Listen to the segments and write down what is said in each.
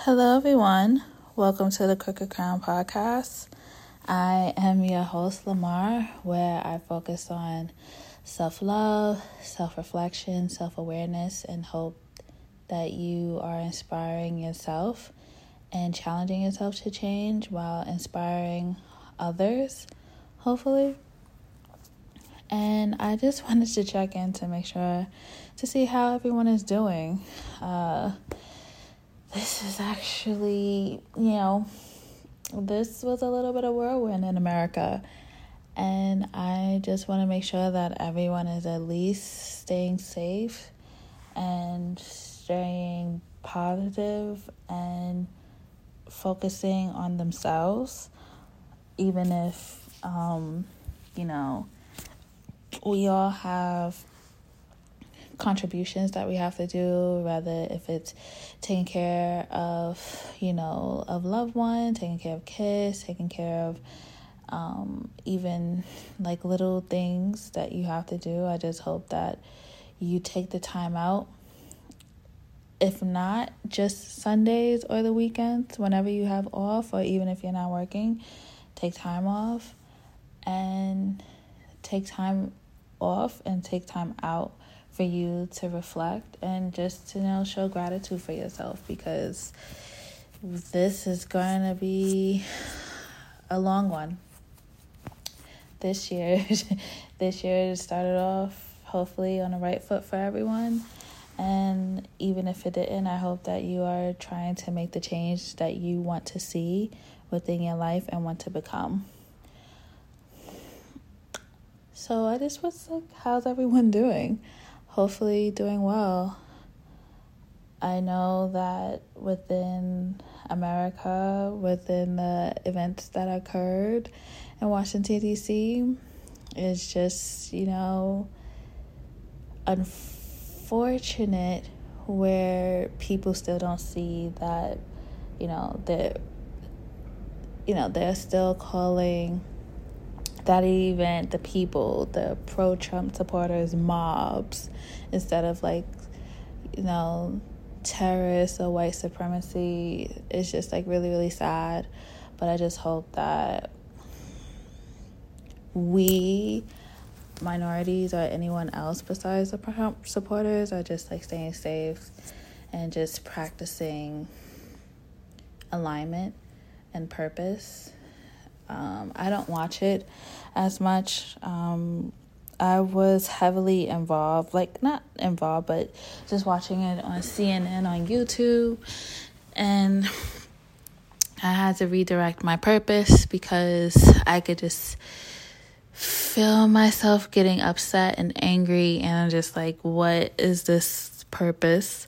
Hello, everyone. Welcome to the Crooked Crown Podcast. I am your host, Lamar, where I focus on self love, self reflection, self awareness, and hope that you are inspiring yourself and challenging yourself to change while inspiring others, hopefully. And I just wanted to check in to make sure to see how everyone is doing. Uh, this is actually, you know, this was a little bit of whirlwind in America. And I just want to make sure that everyone is at least staying safe and staying positive and focusing on themselves, even if, um, you know, we all have contributions that we have to do, whether if it's taking care of, you know, of loved ones, taking care of kids, taking care of um, even like little things that you have to do. I just hope that you take the time out. If not, just Sundays or the weekends, whenever you have off, or even if you're not working, take time off and take time off and take time out for you to reflect and just to you know show gratitude for yourself because this is going to be a long one. This year, this year started off hopefully on the right foot for everyone. And even if it didn't, I hope that you are trying to make the change that you want to see within your life and want to become. So I just was like, how's everyone doing? Hopefully doing well. I know that within America, within the events that occurred in Washington, D.C., it's just, you know, unfortunate where people still don't see that, you know, that, you know, they're still calling that event, the people, the pro Trump supporters, mobs, instead of like, you know, terrorists or white supremacy. It's just like really, really sad. But I just hope that we, minorities, or anyone else besides the Trump supporters, are just like staying safe and just practicing alignment and purpose um, I don't watch it as much. Um, I was heavily involved, like not involved, but just watching it on CNN on YouTube. And I had to redirect my purpose because I could just feel myself getting upset and angry. And I'm just like, what is this purpose?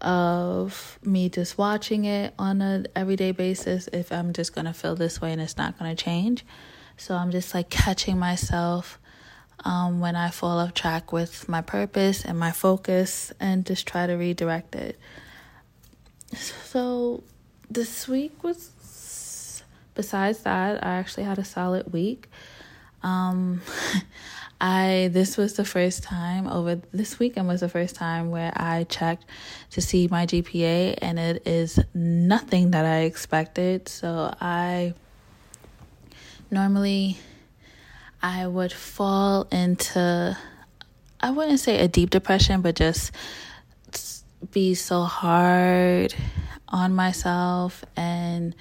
Of me just watching it on an everyday basis if I'm just going to feel this way and it's not going to change. So I'm just like catching myself um, when I fall off track with my purpose and my focus and just try to redirect it. So this week was, besides that, I actually had a solid week. Um, I this was the first time over this weekend was the first time where I checked to see my GPA and it is nothing that I expected. So I normally I would fall into I wouldn't say a deep depression, but just be so hard on myself and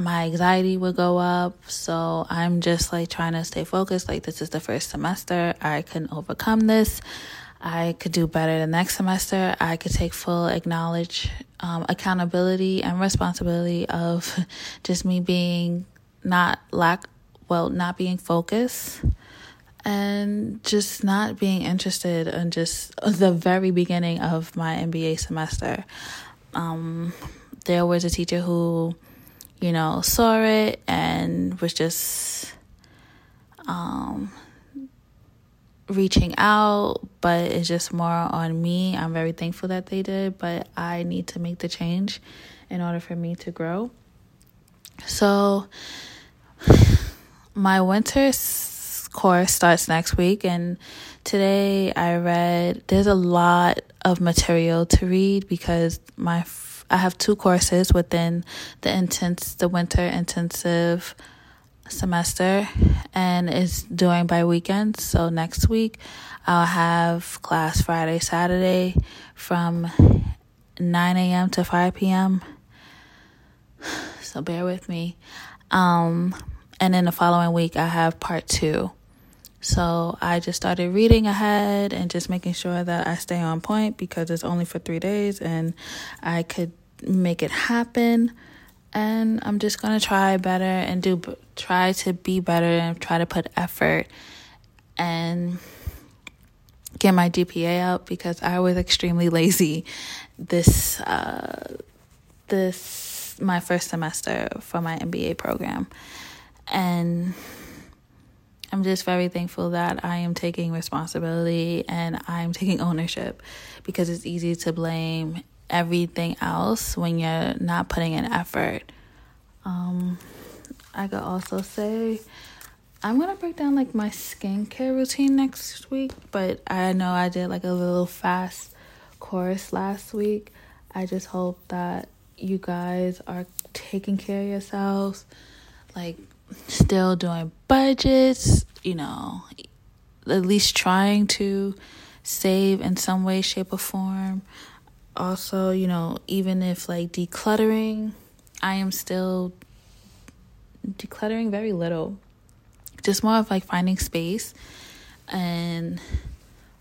my anxiety would go up. So I'm just like trying to stay focused. Like, this is the first semester. I can overcome this. I could do better the next semester. I could take full acknowledge um, accountability and responsibility of just me being not lack well not being focused and just not being interested in just the very beginning of my MBA semester. Um, there was a teacher who you know, saw it and was just um, reaching out, but it's just more on me. I'm very thankful that they did, but I need to make the change in order for me to grow. So, my winter course starts next week, and today I read there's a lot of material to read because my I have two courses within the intense the winter intensive semester and it's doing by weekends. So next week I'll have class Friday, Saturday from 9 a.m. to 5 p.m. So bear with me. Um, and then the following week I have part two. So I just started reading ahead and just making sure that I stay on point because it's only for three days and I could make it happen. And I'm just gonna try better and do try to be better and try to put effort and get my GPA up because I was extremely lazy this uh, this my first semester for my MBA program, and I'm just very thankful that I am taking responsibility and I'm taking ownership because it's easy to blame everything else when you're not putting in effort. Um, I could also say I'm gonna break down like my skincare routine next week, but I know I did like a little fast course last week. I just hope that you guys are taking care of yourselves, like still doing budgets, you know, at least trying to save in some way, shape, or form. Also, you know, even if like decluttering, I am still decluttering very little. Just more of like finding space and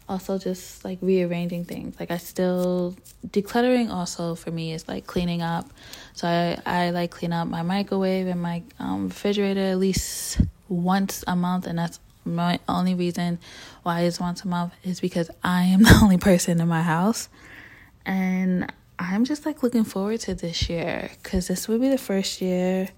also just like rearranging things. Like I still decluttering also for me is like cleaning up. So I I like clean up my microwave and my um, refrigerator at least once a month, and that's my only reason why it's once a month is because I am the only person in my house, and I'm just like looking forward to this year because this will be the first year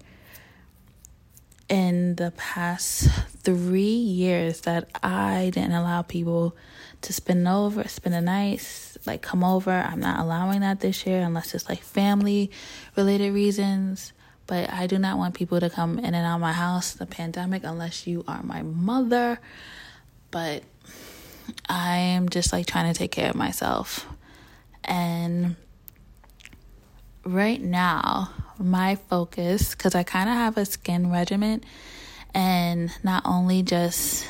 in the past three years that I didn't allow people to spend over, spend a night, like come over. I'm not allowing that this year unless it's like family related reasons. But I do not want people to come in and out of my house, the pandemic, unless you are my mother. But I am just like trying to take care of myself. And right now, my focus because I kind of have a skin regimen and not only just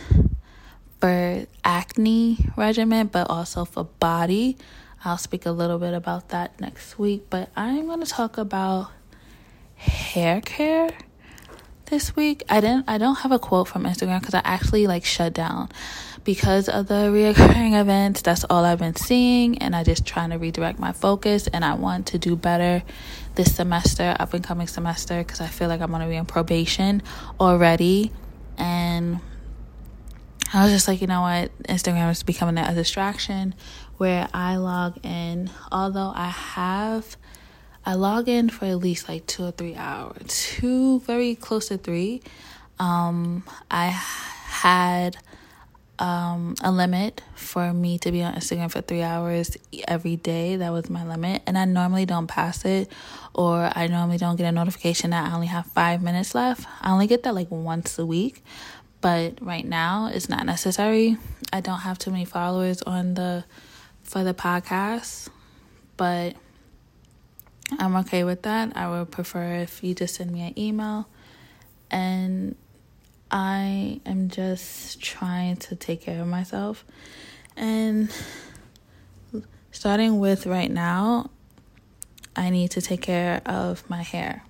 for acne regimen but also for body. I'll speak a little bit about that next week, but I'm going to talk about hair care this week. I didn't I don't have a quote from Instagram cuz I actually like shut down because of the reoccurring events. That's all I've been seeing and I just trying to redirect my focus and I want to do better this semester, up and coming semester, because I feel like I'm gonna be in probation already. And I was just like, you know what? Instagram is becoming a distraction where I log in, although I have. I log in for at least like two or three hours, two very close to three. Um, I had um, a limit for me to be on Instagram for three hours every day. That was my limit. And I normally don't pass it, or I normally don't get a notification that I only have five minutes left. I only get that like once a week. But right now, it's not necessary. I don't have too many followers on the for the podcast, but I'm okay with that. I would prefer if you just send me an email and I am just trying to take care of myself. And starting with right now, I need to take care of my hair.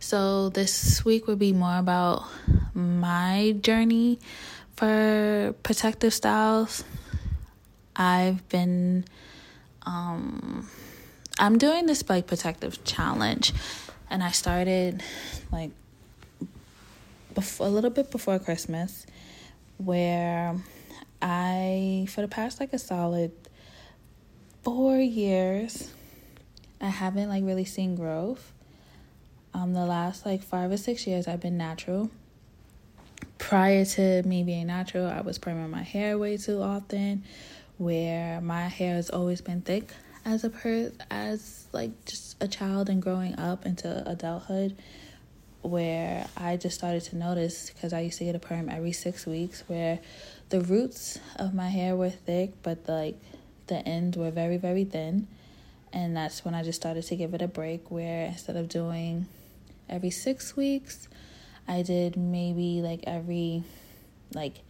So this week will be more about my journey for protective styles. I've been um I'm doing this like protective challenge and I started like before, a little bit before Christmas, where I, for the past like a solid four years, I haven't like really seen growth. Um, the last like five or six years, I've been natural. Prior to me being natural, I was priming my hair way too often, where my hair has always been thick as a per as like just a child and growing up into adulthood where I just started to notice because I used to get a perm every six weeks where the roots of my hair were thick, but the, like the ends were very, very thin. And that's when I just started to give it a break where instead of doing every six weeks, I did maybe like every like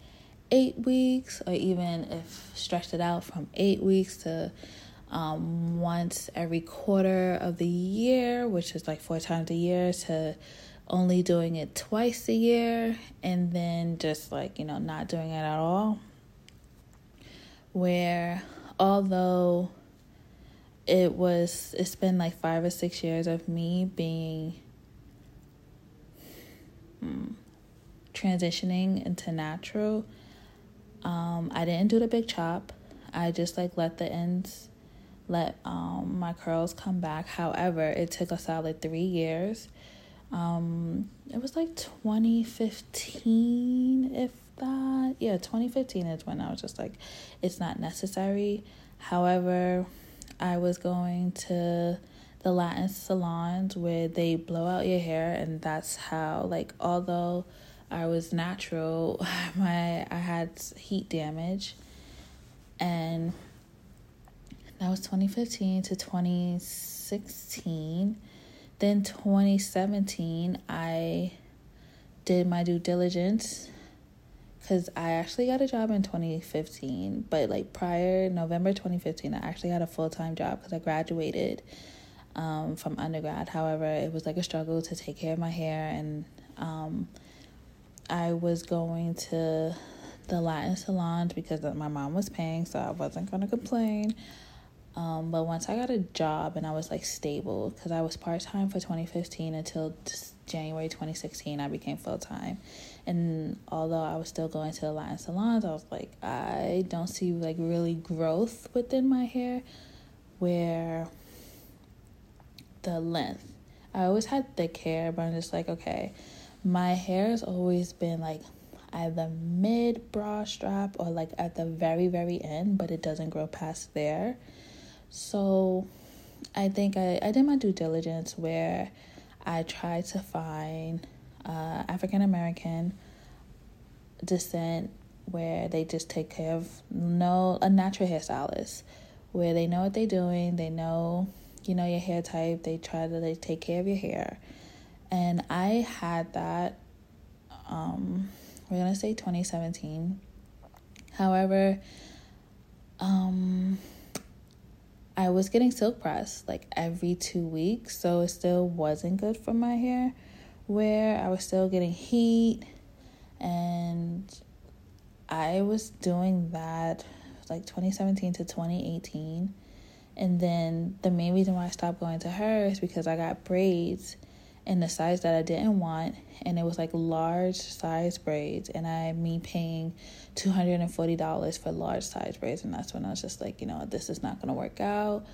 eight weeks, or even if stretched it out from eight weeks to um, once every quarter of the year, which is like four times a year, to only doing it twice a year, and then just like, you know, not doing it at all. Where although it was, it's been like five or six years of me being hmm, transitioning into natural. Um, I didn't do the big chop. I just like let the ends let um, my curls come back. However, it took a solid three years. Um, it was like 2015, if that. Yeah, 2015 is when I was just like, it's not necessary. However, I was going to the Latin salons where they blow out your hair, and that's how, like, although I was natural, my I had heat damage, and that was 2015 to 2016. Then 2017, I did my due diligence because I actually got a job in 2015, but like prior November 2015, I actually had a full time job because I graduated um, from undergrad. However, it was like a struggle to take care of my hair, and um, I was going to the Latin salons because my mom was paying, so I wasn't going to complain. Um, but once I got a job and I was like stable, because I was part time for 2015 until January 2016, I became full time. And although I was still going to the Latin salons, I was like, I don't see like really growth within my hair where the length. I always had thick hair, but I'm just like, okay, my hair has always been like either mid bra strap or like at the very, very end, but it doesn't grow past there. So I think I, I did my due diligence where I tried to find uh, African American descent where they just take care of no a natural hairstylist where they know what they're doing, they know you know your hair type, they try to like, take care of your hair. And I had that um we're gonna say 2017. However, um I was getting silk press like every two weeks, so it still wasn't good for my hair. Where I was still getting heat, and I was doing that like 2017 to 2018. And then the main reason why I stopped going to her is because I got braids in the size that I didn't want, and it was like large size braids, and I me paying two hundred and forty dollars for large size braids, and that's when I was just like, you know, this is not gonna work out.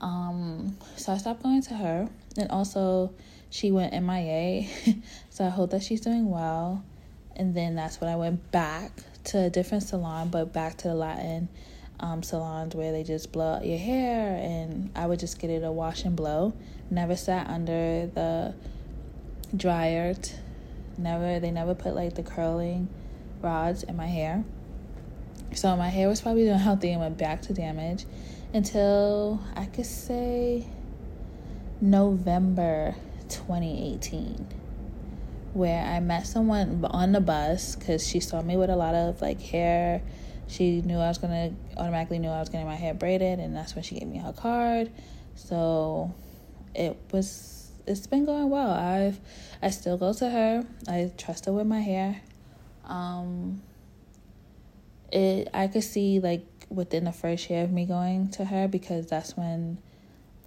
Um, so I stopped going to her, and also she went MIA, so I hope that she's doing well. And then that's when I went back to a different salon, but back to the Latin um, salons where they just blow out your hair, and I would just get it a wash and blow. Never sat under the dryer. Never, they never put like the curling rods in my hair. So my hair was probably doing healthy and went back to damage until I could say November 2018 where I met someone on the bus because she saw me with a lot of like hair. She knew I was gonna automatically knew I was getting my hair braided, and that's when she gave me her card. So it was it's been going well. I've I still go to her. I trust her with my hair. Um it I could see like within the first year of me going to her because that's when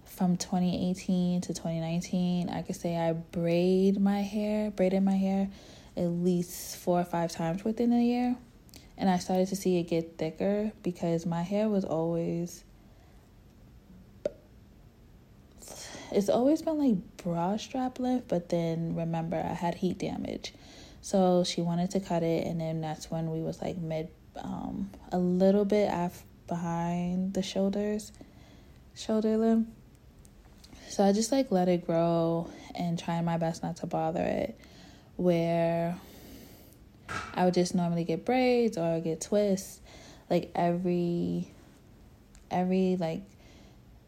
from 2018 to 2019 I could say I braid my hair, braided my hair at least four or five times within a year. And I started to see it get thicker because my hair was always it's always been like bra strap length, but then remember I had heat damage. So she wanted to cut it and then that's when we was like mid um a little bit af- behind the shoulders shoulder limb. So I just like let it grow and trying my best not to bother it where I would just normally get braids or get twists. Like every every like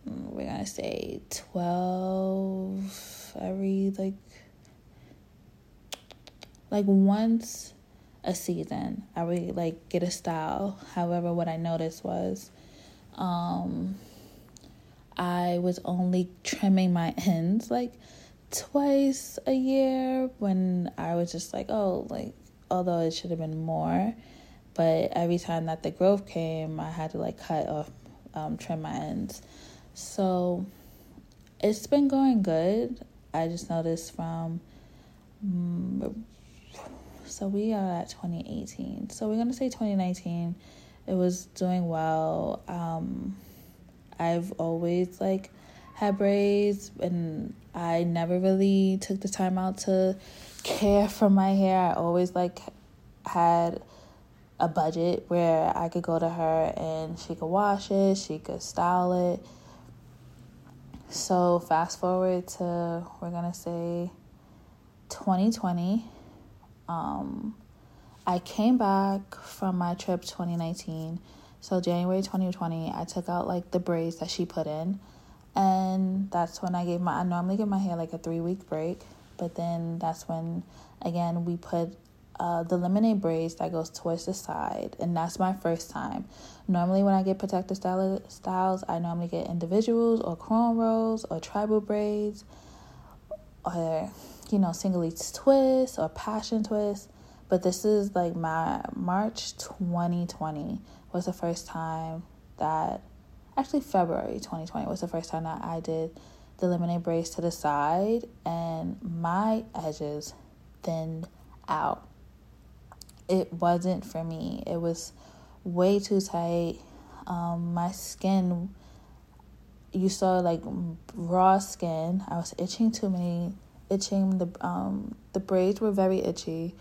we're gonna say 12 every like like once a season i would like get a style however what i noticed was um i was only trimming my ends like twice a year when i was just like oh like although it should have been more but every time that the growth came i had to like cut off um, trim my ends so it's been going good. I just noticed from. Mm, so we are at 2018. So we're to say 2019. It was doing well. Um, I've always like had braids and I never really took the time out to care for my hair. I always like had a budget where I could go to her and she could wash it, she could style it, so, fast forward to, we're to say 2020. Um, I came back from my trip 2019. So, January 2020, I took out like the braids that she put in. And that's when I gave my, I normally give my hair like a three week break. But then that's when, again, we put uh, the lemonade braids that goes towards the side, and that's my first time. Normally, when I get protective style- styles, I normally get individuals or cornrows or tribal braids, or you know, single twists or passion twists. But this is like my March 2020 was the first time that, actually February 2020 was the first time that I did the lemonade braids to the side, and my edges thinned out it wasn't for me. It was way too tight. Um, my skin, you saw like raw skin. I was itching too many, itching. The um the braids were very itchy.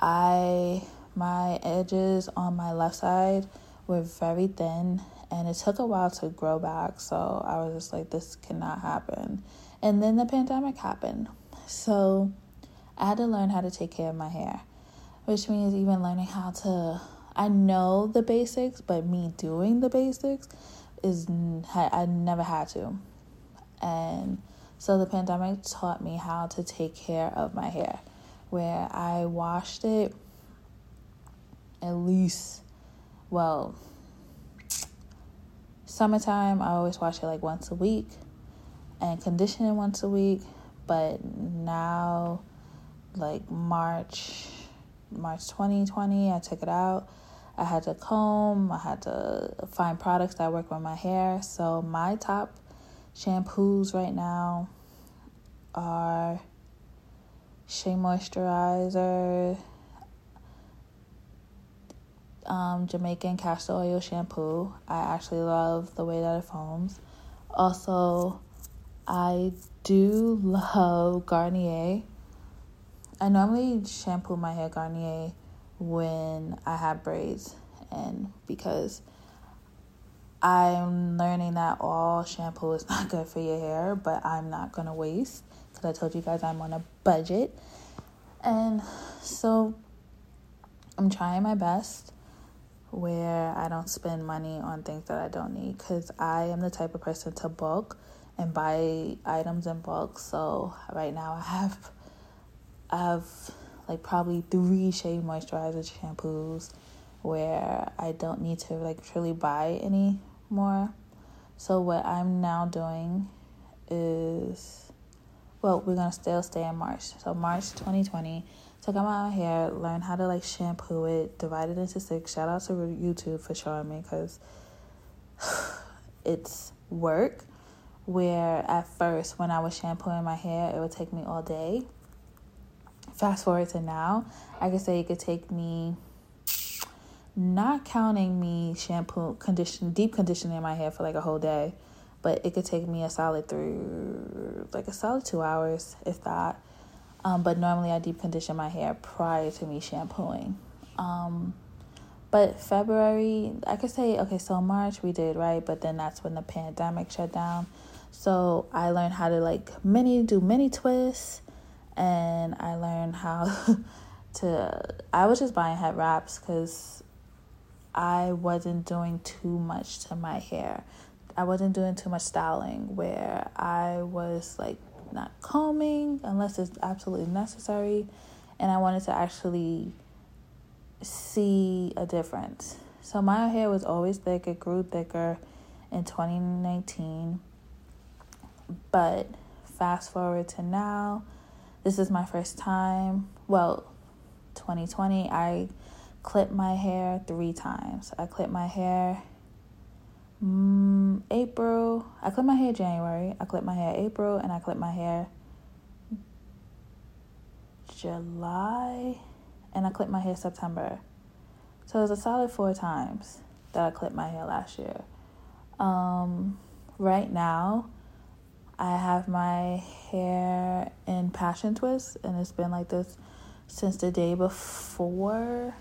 I my edges on my left side were very thin and it took a while to grow back so i was just like this cannot happen and then the pandemic happened so i had to learn how to take care of my hair which means even learning how to I know the basics, but me doing the basics is I never had to. And so the pandemic taught me how to take care of my hair where I washed it at least well summertime I always wash it like once a week and condition it once a week, but now like March March 2020, I took it out. I had to comb, I had to find products that work with my hair. So, my top shampoos right now are Shea Moisturizer, um, Jamaican castor oil shampoo. I actually love the way that it foams. Also, I do love Garnier I normally shampoo my hair Garnier when I have braids, and because I'm learning that all shampoo is not good for your hair, but I'm not gonna waste because I told you guys I'm on a budget, and so I'm trying my best where I don't spend money on things that I don't need because I am the type of person to bulk and buy items in bulk. So right now I have I have like probably three shea moisturizer shampoos where I don't need to like truly buy any more. So what I'm now doing is well, we're gonna still stay in March. So March 2020, took out my hair, learn how to like shampoo it, divide it into six. Shout out to YouTube for showing me because it's work. Where at first, when I was shampooing my hair, it would take me all day fast forward to now, I could say it could take me, not counting me shampoo, condition, deep conditioning my hair for like a whole day, but it could take me a solid three, like a solid two hours, if that. Um, but normally I deep condition my hair prior to me shampooing. Um, but February, I could say, okay, so March we did, right? But then that's when the pandemic shut down. So I learned how to like mini, do mini twists and I learned how to. I was just buying head wraps because I wasn't doing too much to my hair. I wasn't doing too much styling where I was like not combing unless it's absolutely necessary and I wanted to actually see a difference. So my hair was always thick, it grew thicker in 2019. But fast forward to now, this is my first time. Well, 2020, I clipped my hair three times. I clipped my hair mm, April. I clipped my hair January. I clipped my hair April, and I clipped my hair July, and I clipped my hair September. So it was a solid four times that I clipped my hair last year. Um, right now, I have my hair in passion twist, and it's been like this since the day before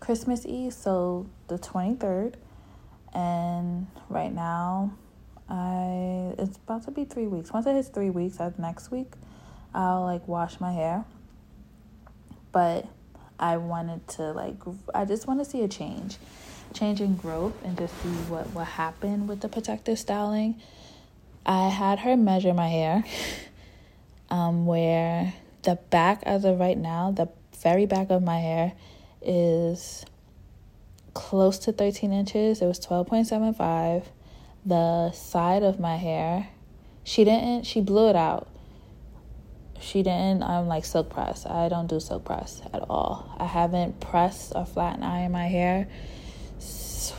Christmas Eve, so the 23rd. And right now, I it's about to be three weeks. Once it hits three weeks, that's next week, I'll like wash my hair. But I wanted to like I just want to see a change, change in growth, and just see what what happened with the protective styling I had her measure my hair, um, where the back, as of right now, the very back of my hair is close to 13 inches. It was 12.75. The side of my hair, she didn't, she blew it out. She didn't, I'm like silk press. I don't do silk press at all. I haven't pressed or flattened iron my hair. Since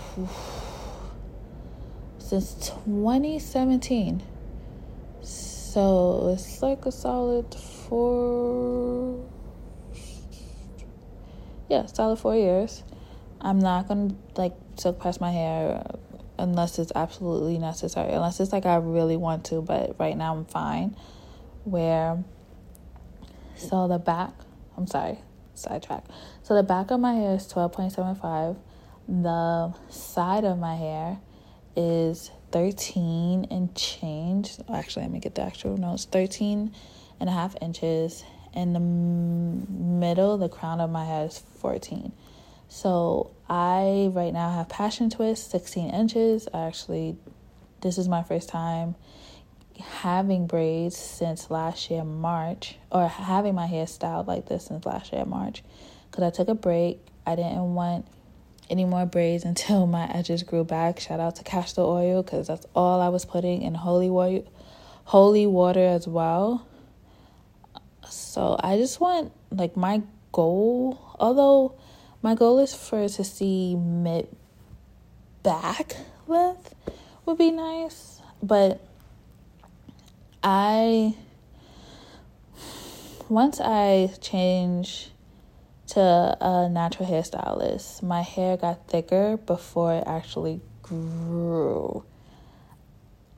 2017. So it's like a solid four. Yeah, solid four years. I'm not gonna like silk press my hair unless it's absolutely necessary. Unless it's like I really want to, but right now I'm fine. Where so the back, I'm sorry, sidetrack. So the back of my hair is 12.75. The side of my hair is 13 and change. Actually, let me get the actual notes 13 and a half inches. And the middle, the crown of my head is 14. So I right now have Passion Twist 16 inches. I actually, this is my first time having braids since last year March, or having my hair styled like this since last year March, because I took a break. I didn't want any more braids until my edges grew back. Shout out to castor oil because that's all I was putting in holy water, holy water as well. So I just want like my goal, although my goal is for to see mid back length would be nice, but I once I change to a natural hairstylist. My hair got thicker before it actually grew.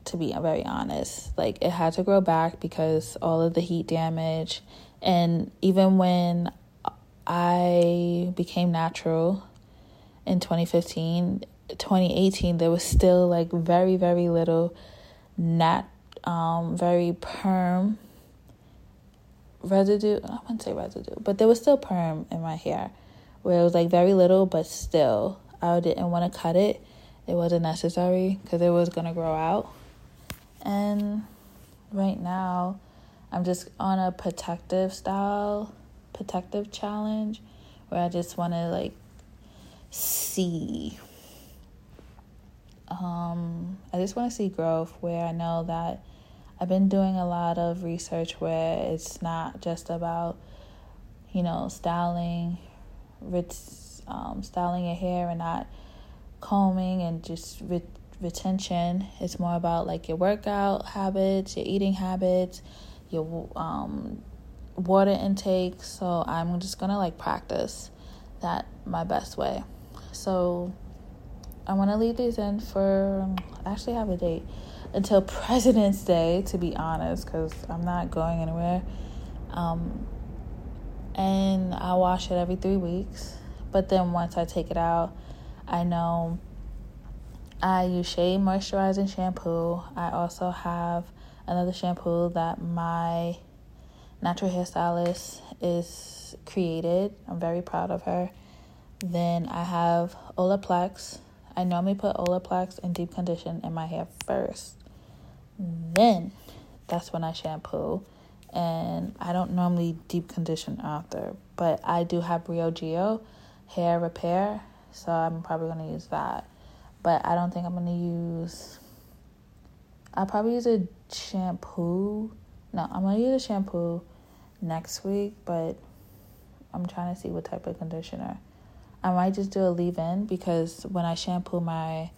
To be very honest, like it had to grow back because all of the heat damage, and even when I became natural in 2015, 2018, there was still like very, very little nat, um, very perm residue. I wouldn't say residue, but there was still perm in my hair, where it was like very little, but still I didn't want to cut it. It wasn't necessary because it was gonna grow out. And right now, I'm just on a protective style, protective challenge, where I just want to like see. Um, I just want to see growth where I know that I've been doing a lot of research where it's not just about, you know, styling, um, styling your hair and not combing and just retention. It's more about like your workout habits, your eating habits, your um, water intake. So I'm just gonna like practice that my best way. So I want to leave these in for. I actually have a date until President's Day, to be honest, because I'm not going anywhere. Um, and I wash it every three weeks. But then once I take it out, I know I use Shea Moisturizing Shampoo. I also have another shampoo that my natural hairstylist is created. I'm very proud of her. Then I have Olaplex. I normally put Olaplex and deep condition in my hair first. Then that's when I shampoo. And I don't normally deep condition after, but I do have Rio Geo hair repair, so I'm probably gonna use that. But I don't think I'm gonna use. I'll probably use a shampoo. No, I'm gonna use a shampoo next week, but I'm trying to see what type of conditioner. I might just do a leave in because when I shampoo my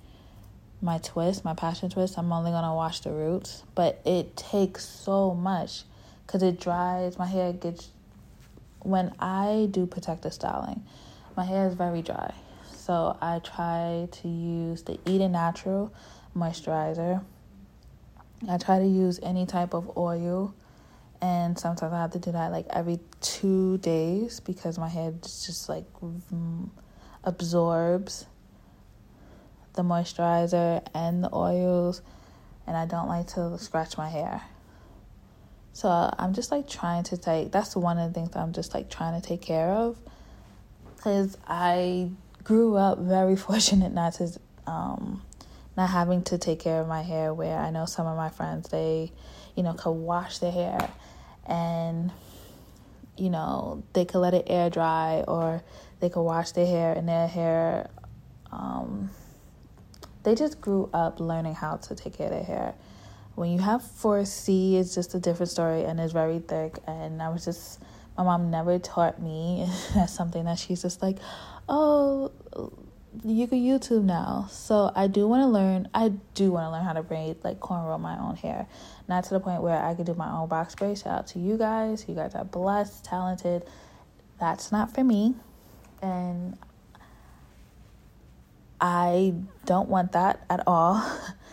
my twist, my passion twist, I'm only gonna wash the roots, but it takes so much because it dries. My hair gets when I do protective styling, my hair is very dry, so I try to use the Eden Natural moisturizer. I try to use any type of oil and sometimes I have to do that like every two days because my head just like absorbs the moisturizer and the oils, and I don't like to scratch my hair. So I'm just like trying to take that's one of the things I'm just like trying to take care of because I grew up very fortunate not to um not having to take care of my hair where I know some of my friends they you know could wash their hair and you know they could let it air dry or they could wash their hair and their hair um, they just grew up learning how to take care of their hair. When you have 4c it's just a different story and it's very thick. And i was just my mom never taught me that's something that she's just like oh you can YouTube now. So I do want to learn. I do want to learn how to braid like cornrow my own hair. Not to the point where I could do my own box braid. Shout out to you guys. You guys are blessed, talented. That's not for me, and I don't want that at all.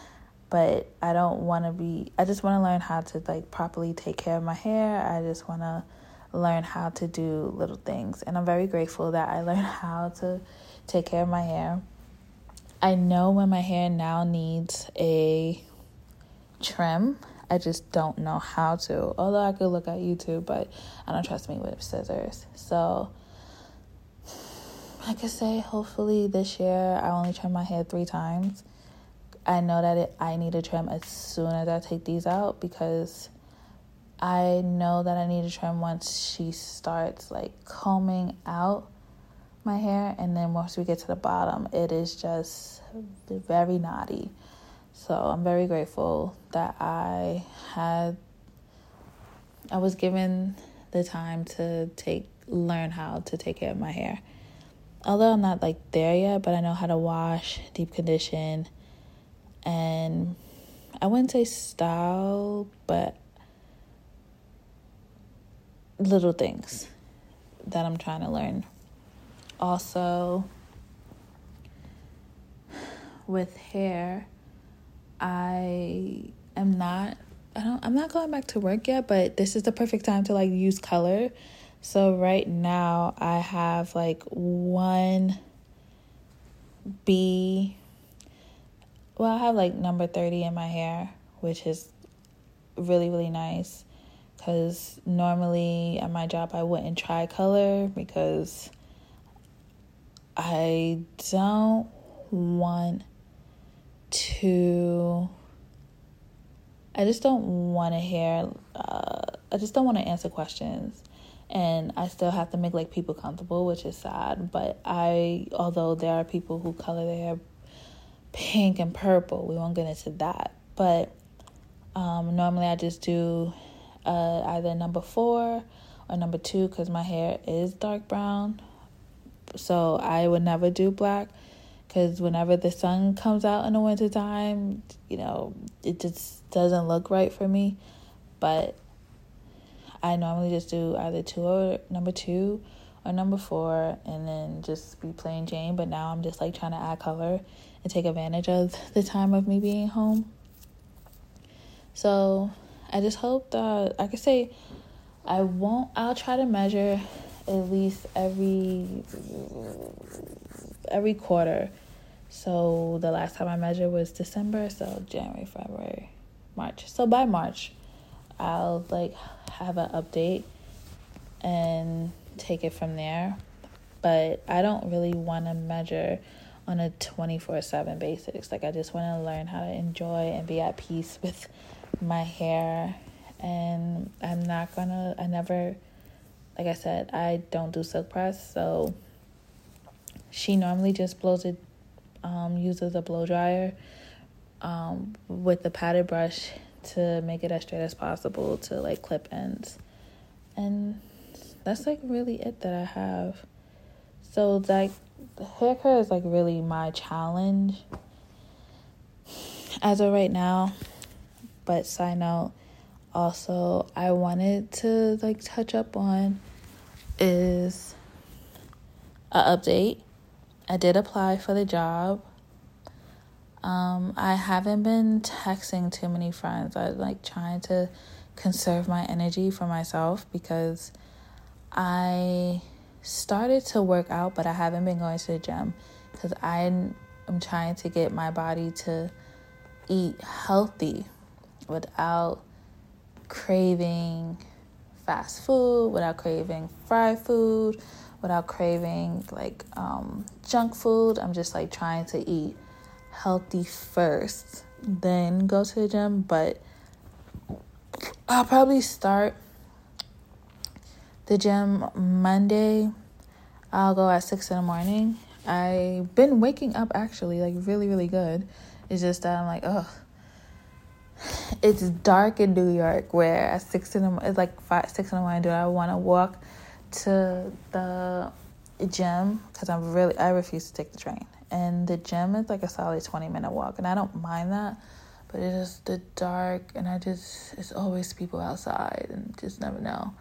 but I don't want to be. I just want to learn how to like properly take care of my hair. I just want to learn how to do little things, and I'm very grateful that I learned how to take care of my hair. I know when my hair now needs a trim. I just don't know how to. Although I could look at YouTube, but I don't trust me with scissors. So, I say, hopefully this year I only trim my hair three times. I know that it, I need a trim as soon as I take these out because I know that I need to trim once she starts like combing out my hair and then once we get to the bottom it is just very knotty. So i'm very grateful that i had i was given the time to take learn how to take care of my hair. Although i'm not like there yet but i know how to wash deep condition and i wouldn't say style but little things that i'm trying to learn. Also with hair i am not i don't i'm not going back to work yet but this is the perfect time to like use color. So right now i have like one b well i have like number 30 in my hair which is really really nice because normally at my job i wouldn't try color because I don't want to. I just don't want to hear. Uh, I just don't want to answer questions, and I still have to make like people comfortable, which is sad. But I, although there are people who color their hair pink and purple, we won't get into that. But um, normally I just do uh, either number four or number two because my hair is dark brown so I would never do black because whenever the sun comes out in the wintertime, you know, it just doesn't look right for me. But I normally just do either two or number two or number four and then just be plain Jane. But now I'm just like trying to add color and take advantage of the time of me being home. So I just hope that I could say I won't, I'll try to measure at least every every quarter. So the last time I measured was December, so January, February, March. So by March, I'll like have an update and take it from there. But I don't really want to measure on a 24/7 basis. Like I just want to learn how to enjoy and be at peace with my hair and I'm not to I never like I said, I don't do silk press, so she normally just blows it um uses a blow dryer um with the padded brush to make it as straight as possible to like clip ends. And that's like really it that I have. So like the haircut is like really my challenge as of right now. But side note, also I wanted to like touch up on is a update. I did apply for the job. Um, I haven't been texting too many friends. I like trying to conserve my energy for myself because I started to work out, but I haven't been going to the gym because I'm trying to get my body to eat healthy without craving fast food, without craving fried food, without craving like um, junk food. I'm just like trying to eat healthy first, then go to the gym. But I'll probably start the gym Monday. I'll go at six in the morning. I've been waking up actually like really, really good. It's just that I'm like, oh, it's dark in New York where at six in the it's like five six in the morning. Do I want to walk to the gym? Because I'm really I refuse to take the train, and the gym is like a solid twenty minute walk, and I don't mind that. But it is the dark, and I just it's always people outside, and just never know.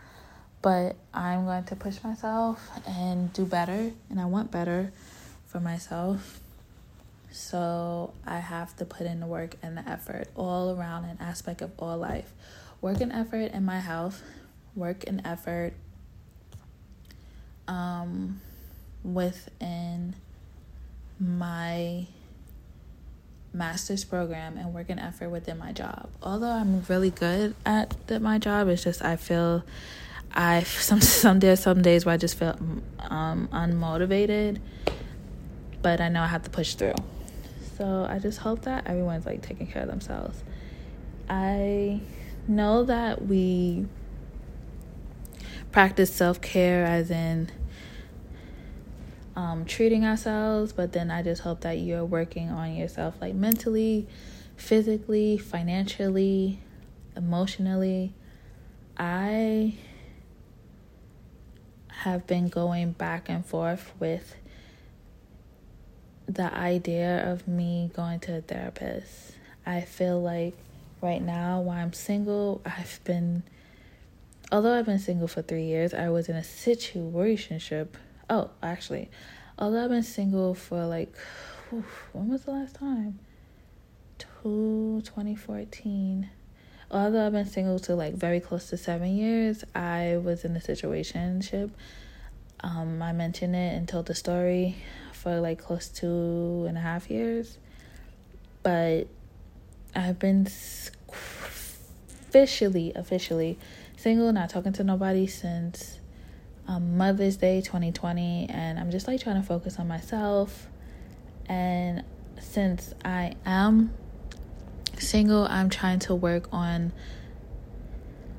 But I'm going to push myself and do better, and I want better for myself so I have to put in the work and the effort all around an aspect of all life. Work and effort in my health, work and effort um, within my master's program and work and effort within my job. Although I'm really good at the, my job, it's just I feel I some some days some days where I just feel um, unmotivated, but I know I have to push through. So I just hope that everyone's like taking care of themselves. I know that we practice self care as in um, treating ourselves, but then I just hope that you're working on yourself like mentally, physically, financially, emotionally. I have been going back and forth with the idea of me going to a therapist. I feel like right now, while I'm single, I've been, although I've been single for three years, I was in a situationship. Oh, actually, although I've been single for like, when was the last time? Two, 2014. Although I've been single to like very close to seven years, I was in a situationship. Um, I mentioned it and told the story for like close to two and a half years. But I've been officially, officially single, not talking to nobody since um, Mother's Day 2020. And I'm just like trying to focus on myself. And since I am single, I'm trying to work on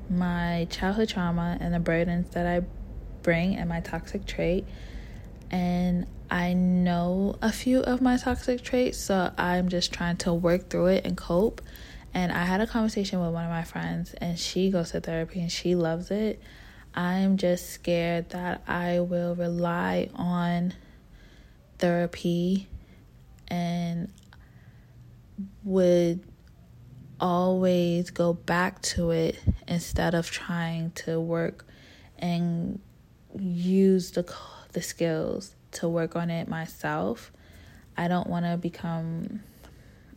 my childhood trauma and the burdens that I bring and my toxic trait. And I know a few of my toxic traits, so I'm just trying to work through it and cope. And I had a conversation with one of my friends, and she goes to therapy and she loves it. I'm just scared that I will rely on therapy and would always go back to it instead of trying to work and use the the skills to work on it myself. I don't want to become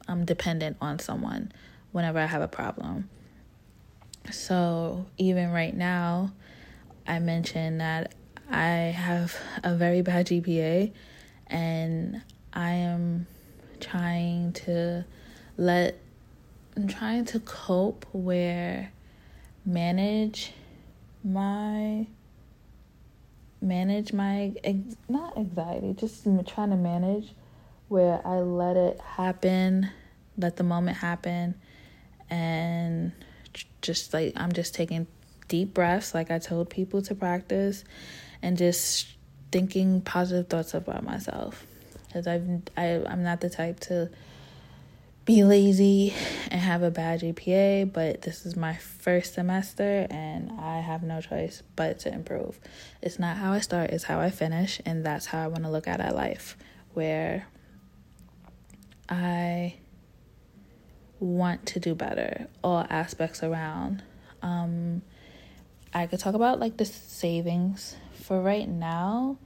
um, dependent on someone whenever I have a problem. So, even right now, I mentioned that I have a very bad GPA and I am trying to let, I'm trying to cope where manage my manage my not anxiety, just trying to manage where I let it happen, let the moment happen, and just like I'm just taking deep breaths, like I told people to practice, and just thinking positive thoughts about myself. Because I've I I'm not the type to be lazy and have a bad GPA, but this is my first semester and I have no choice but to improve. It's not how I start, it's how I finish, and that's how I want to look at our life, where I want to do better, all aspects around. Um, I could talk about like the savings for right now.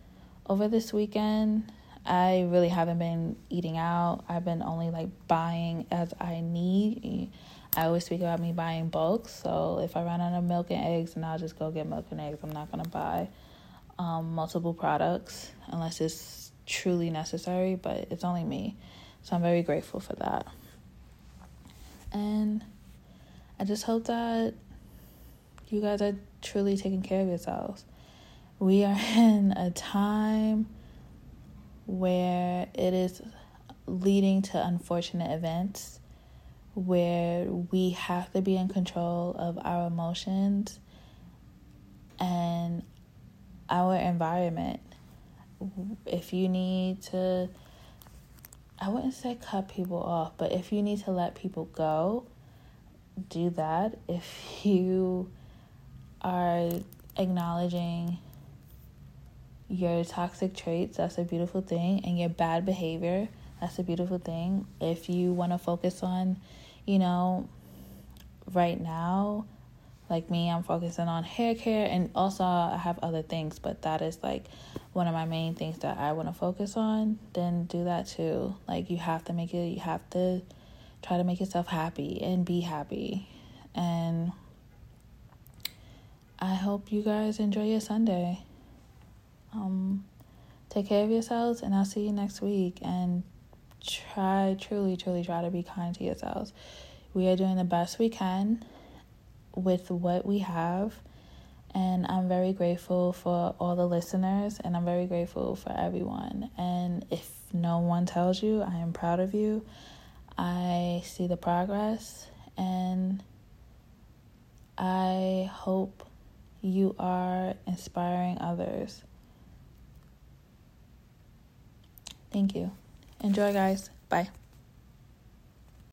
Over this weekend, I really haven't been eating out. I've been only like buying as I need. I always speak about me buying bulk. So if I run out of milk and eggs, then I'll just go get milk and eggs. I'm not gonna buy um, multiple products unless it's truly necessary. But it's only me, so I'm very grateful for that. And I just hope that you guys are truly taking care of yourselves. We are in a time where it is leading to unfortunate events where we have to be in control of our emotions and our environment. If you need to, I wouldn't say cut people off, but if you need to let people go, do that. If you are acknowledging your toxic traits, that's a beautiful thing, and your bad behavior, that's a beautiful thing. If you want to focus on, you know, right now, like me, I'm focusing on hair care, and also I have other things, but that is like one of my main things that I want to focus on. Then do that too. Like, you have to make it, you have to try to make yourself happy and be happy. And I hope you guys enjoy your Sunday. Um, take care of yourselves, and I'll see you next week. And try, truly, truly try to be kind to yourselves. We are doing the best we can with what we have. And I'm very grateful for all the listeners, and I'm very grateful for everyone. And if no one tells you, I am proud of you. I see the progress, and I hope you are inspiring others. Thank you. Enjoy, guys. Bye.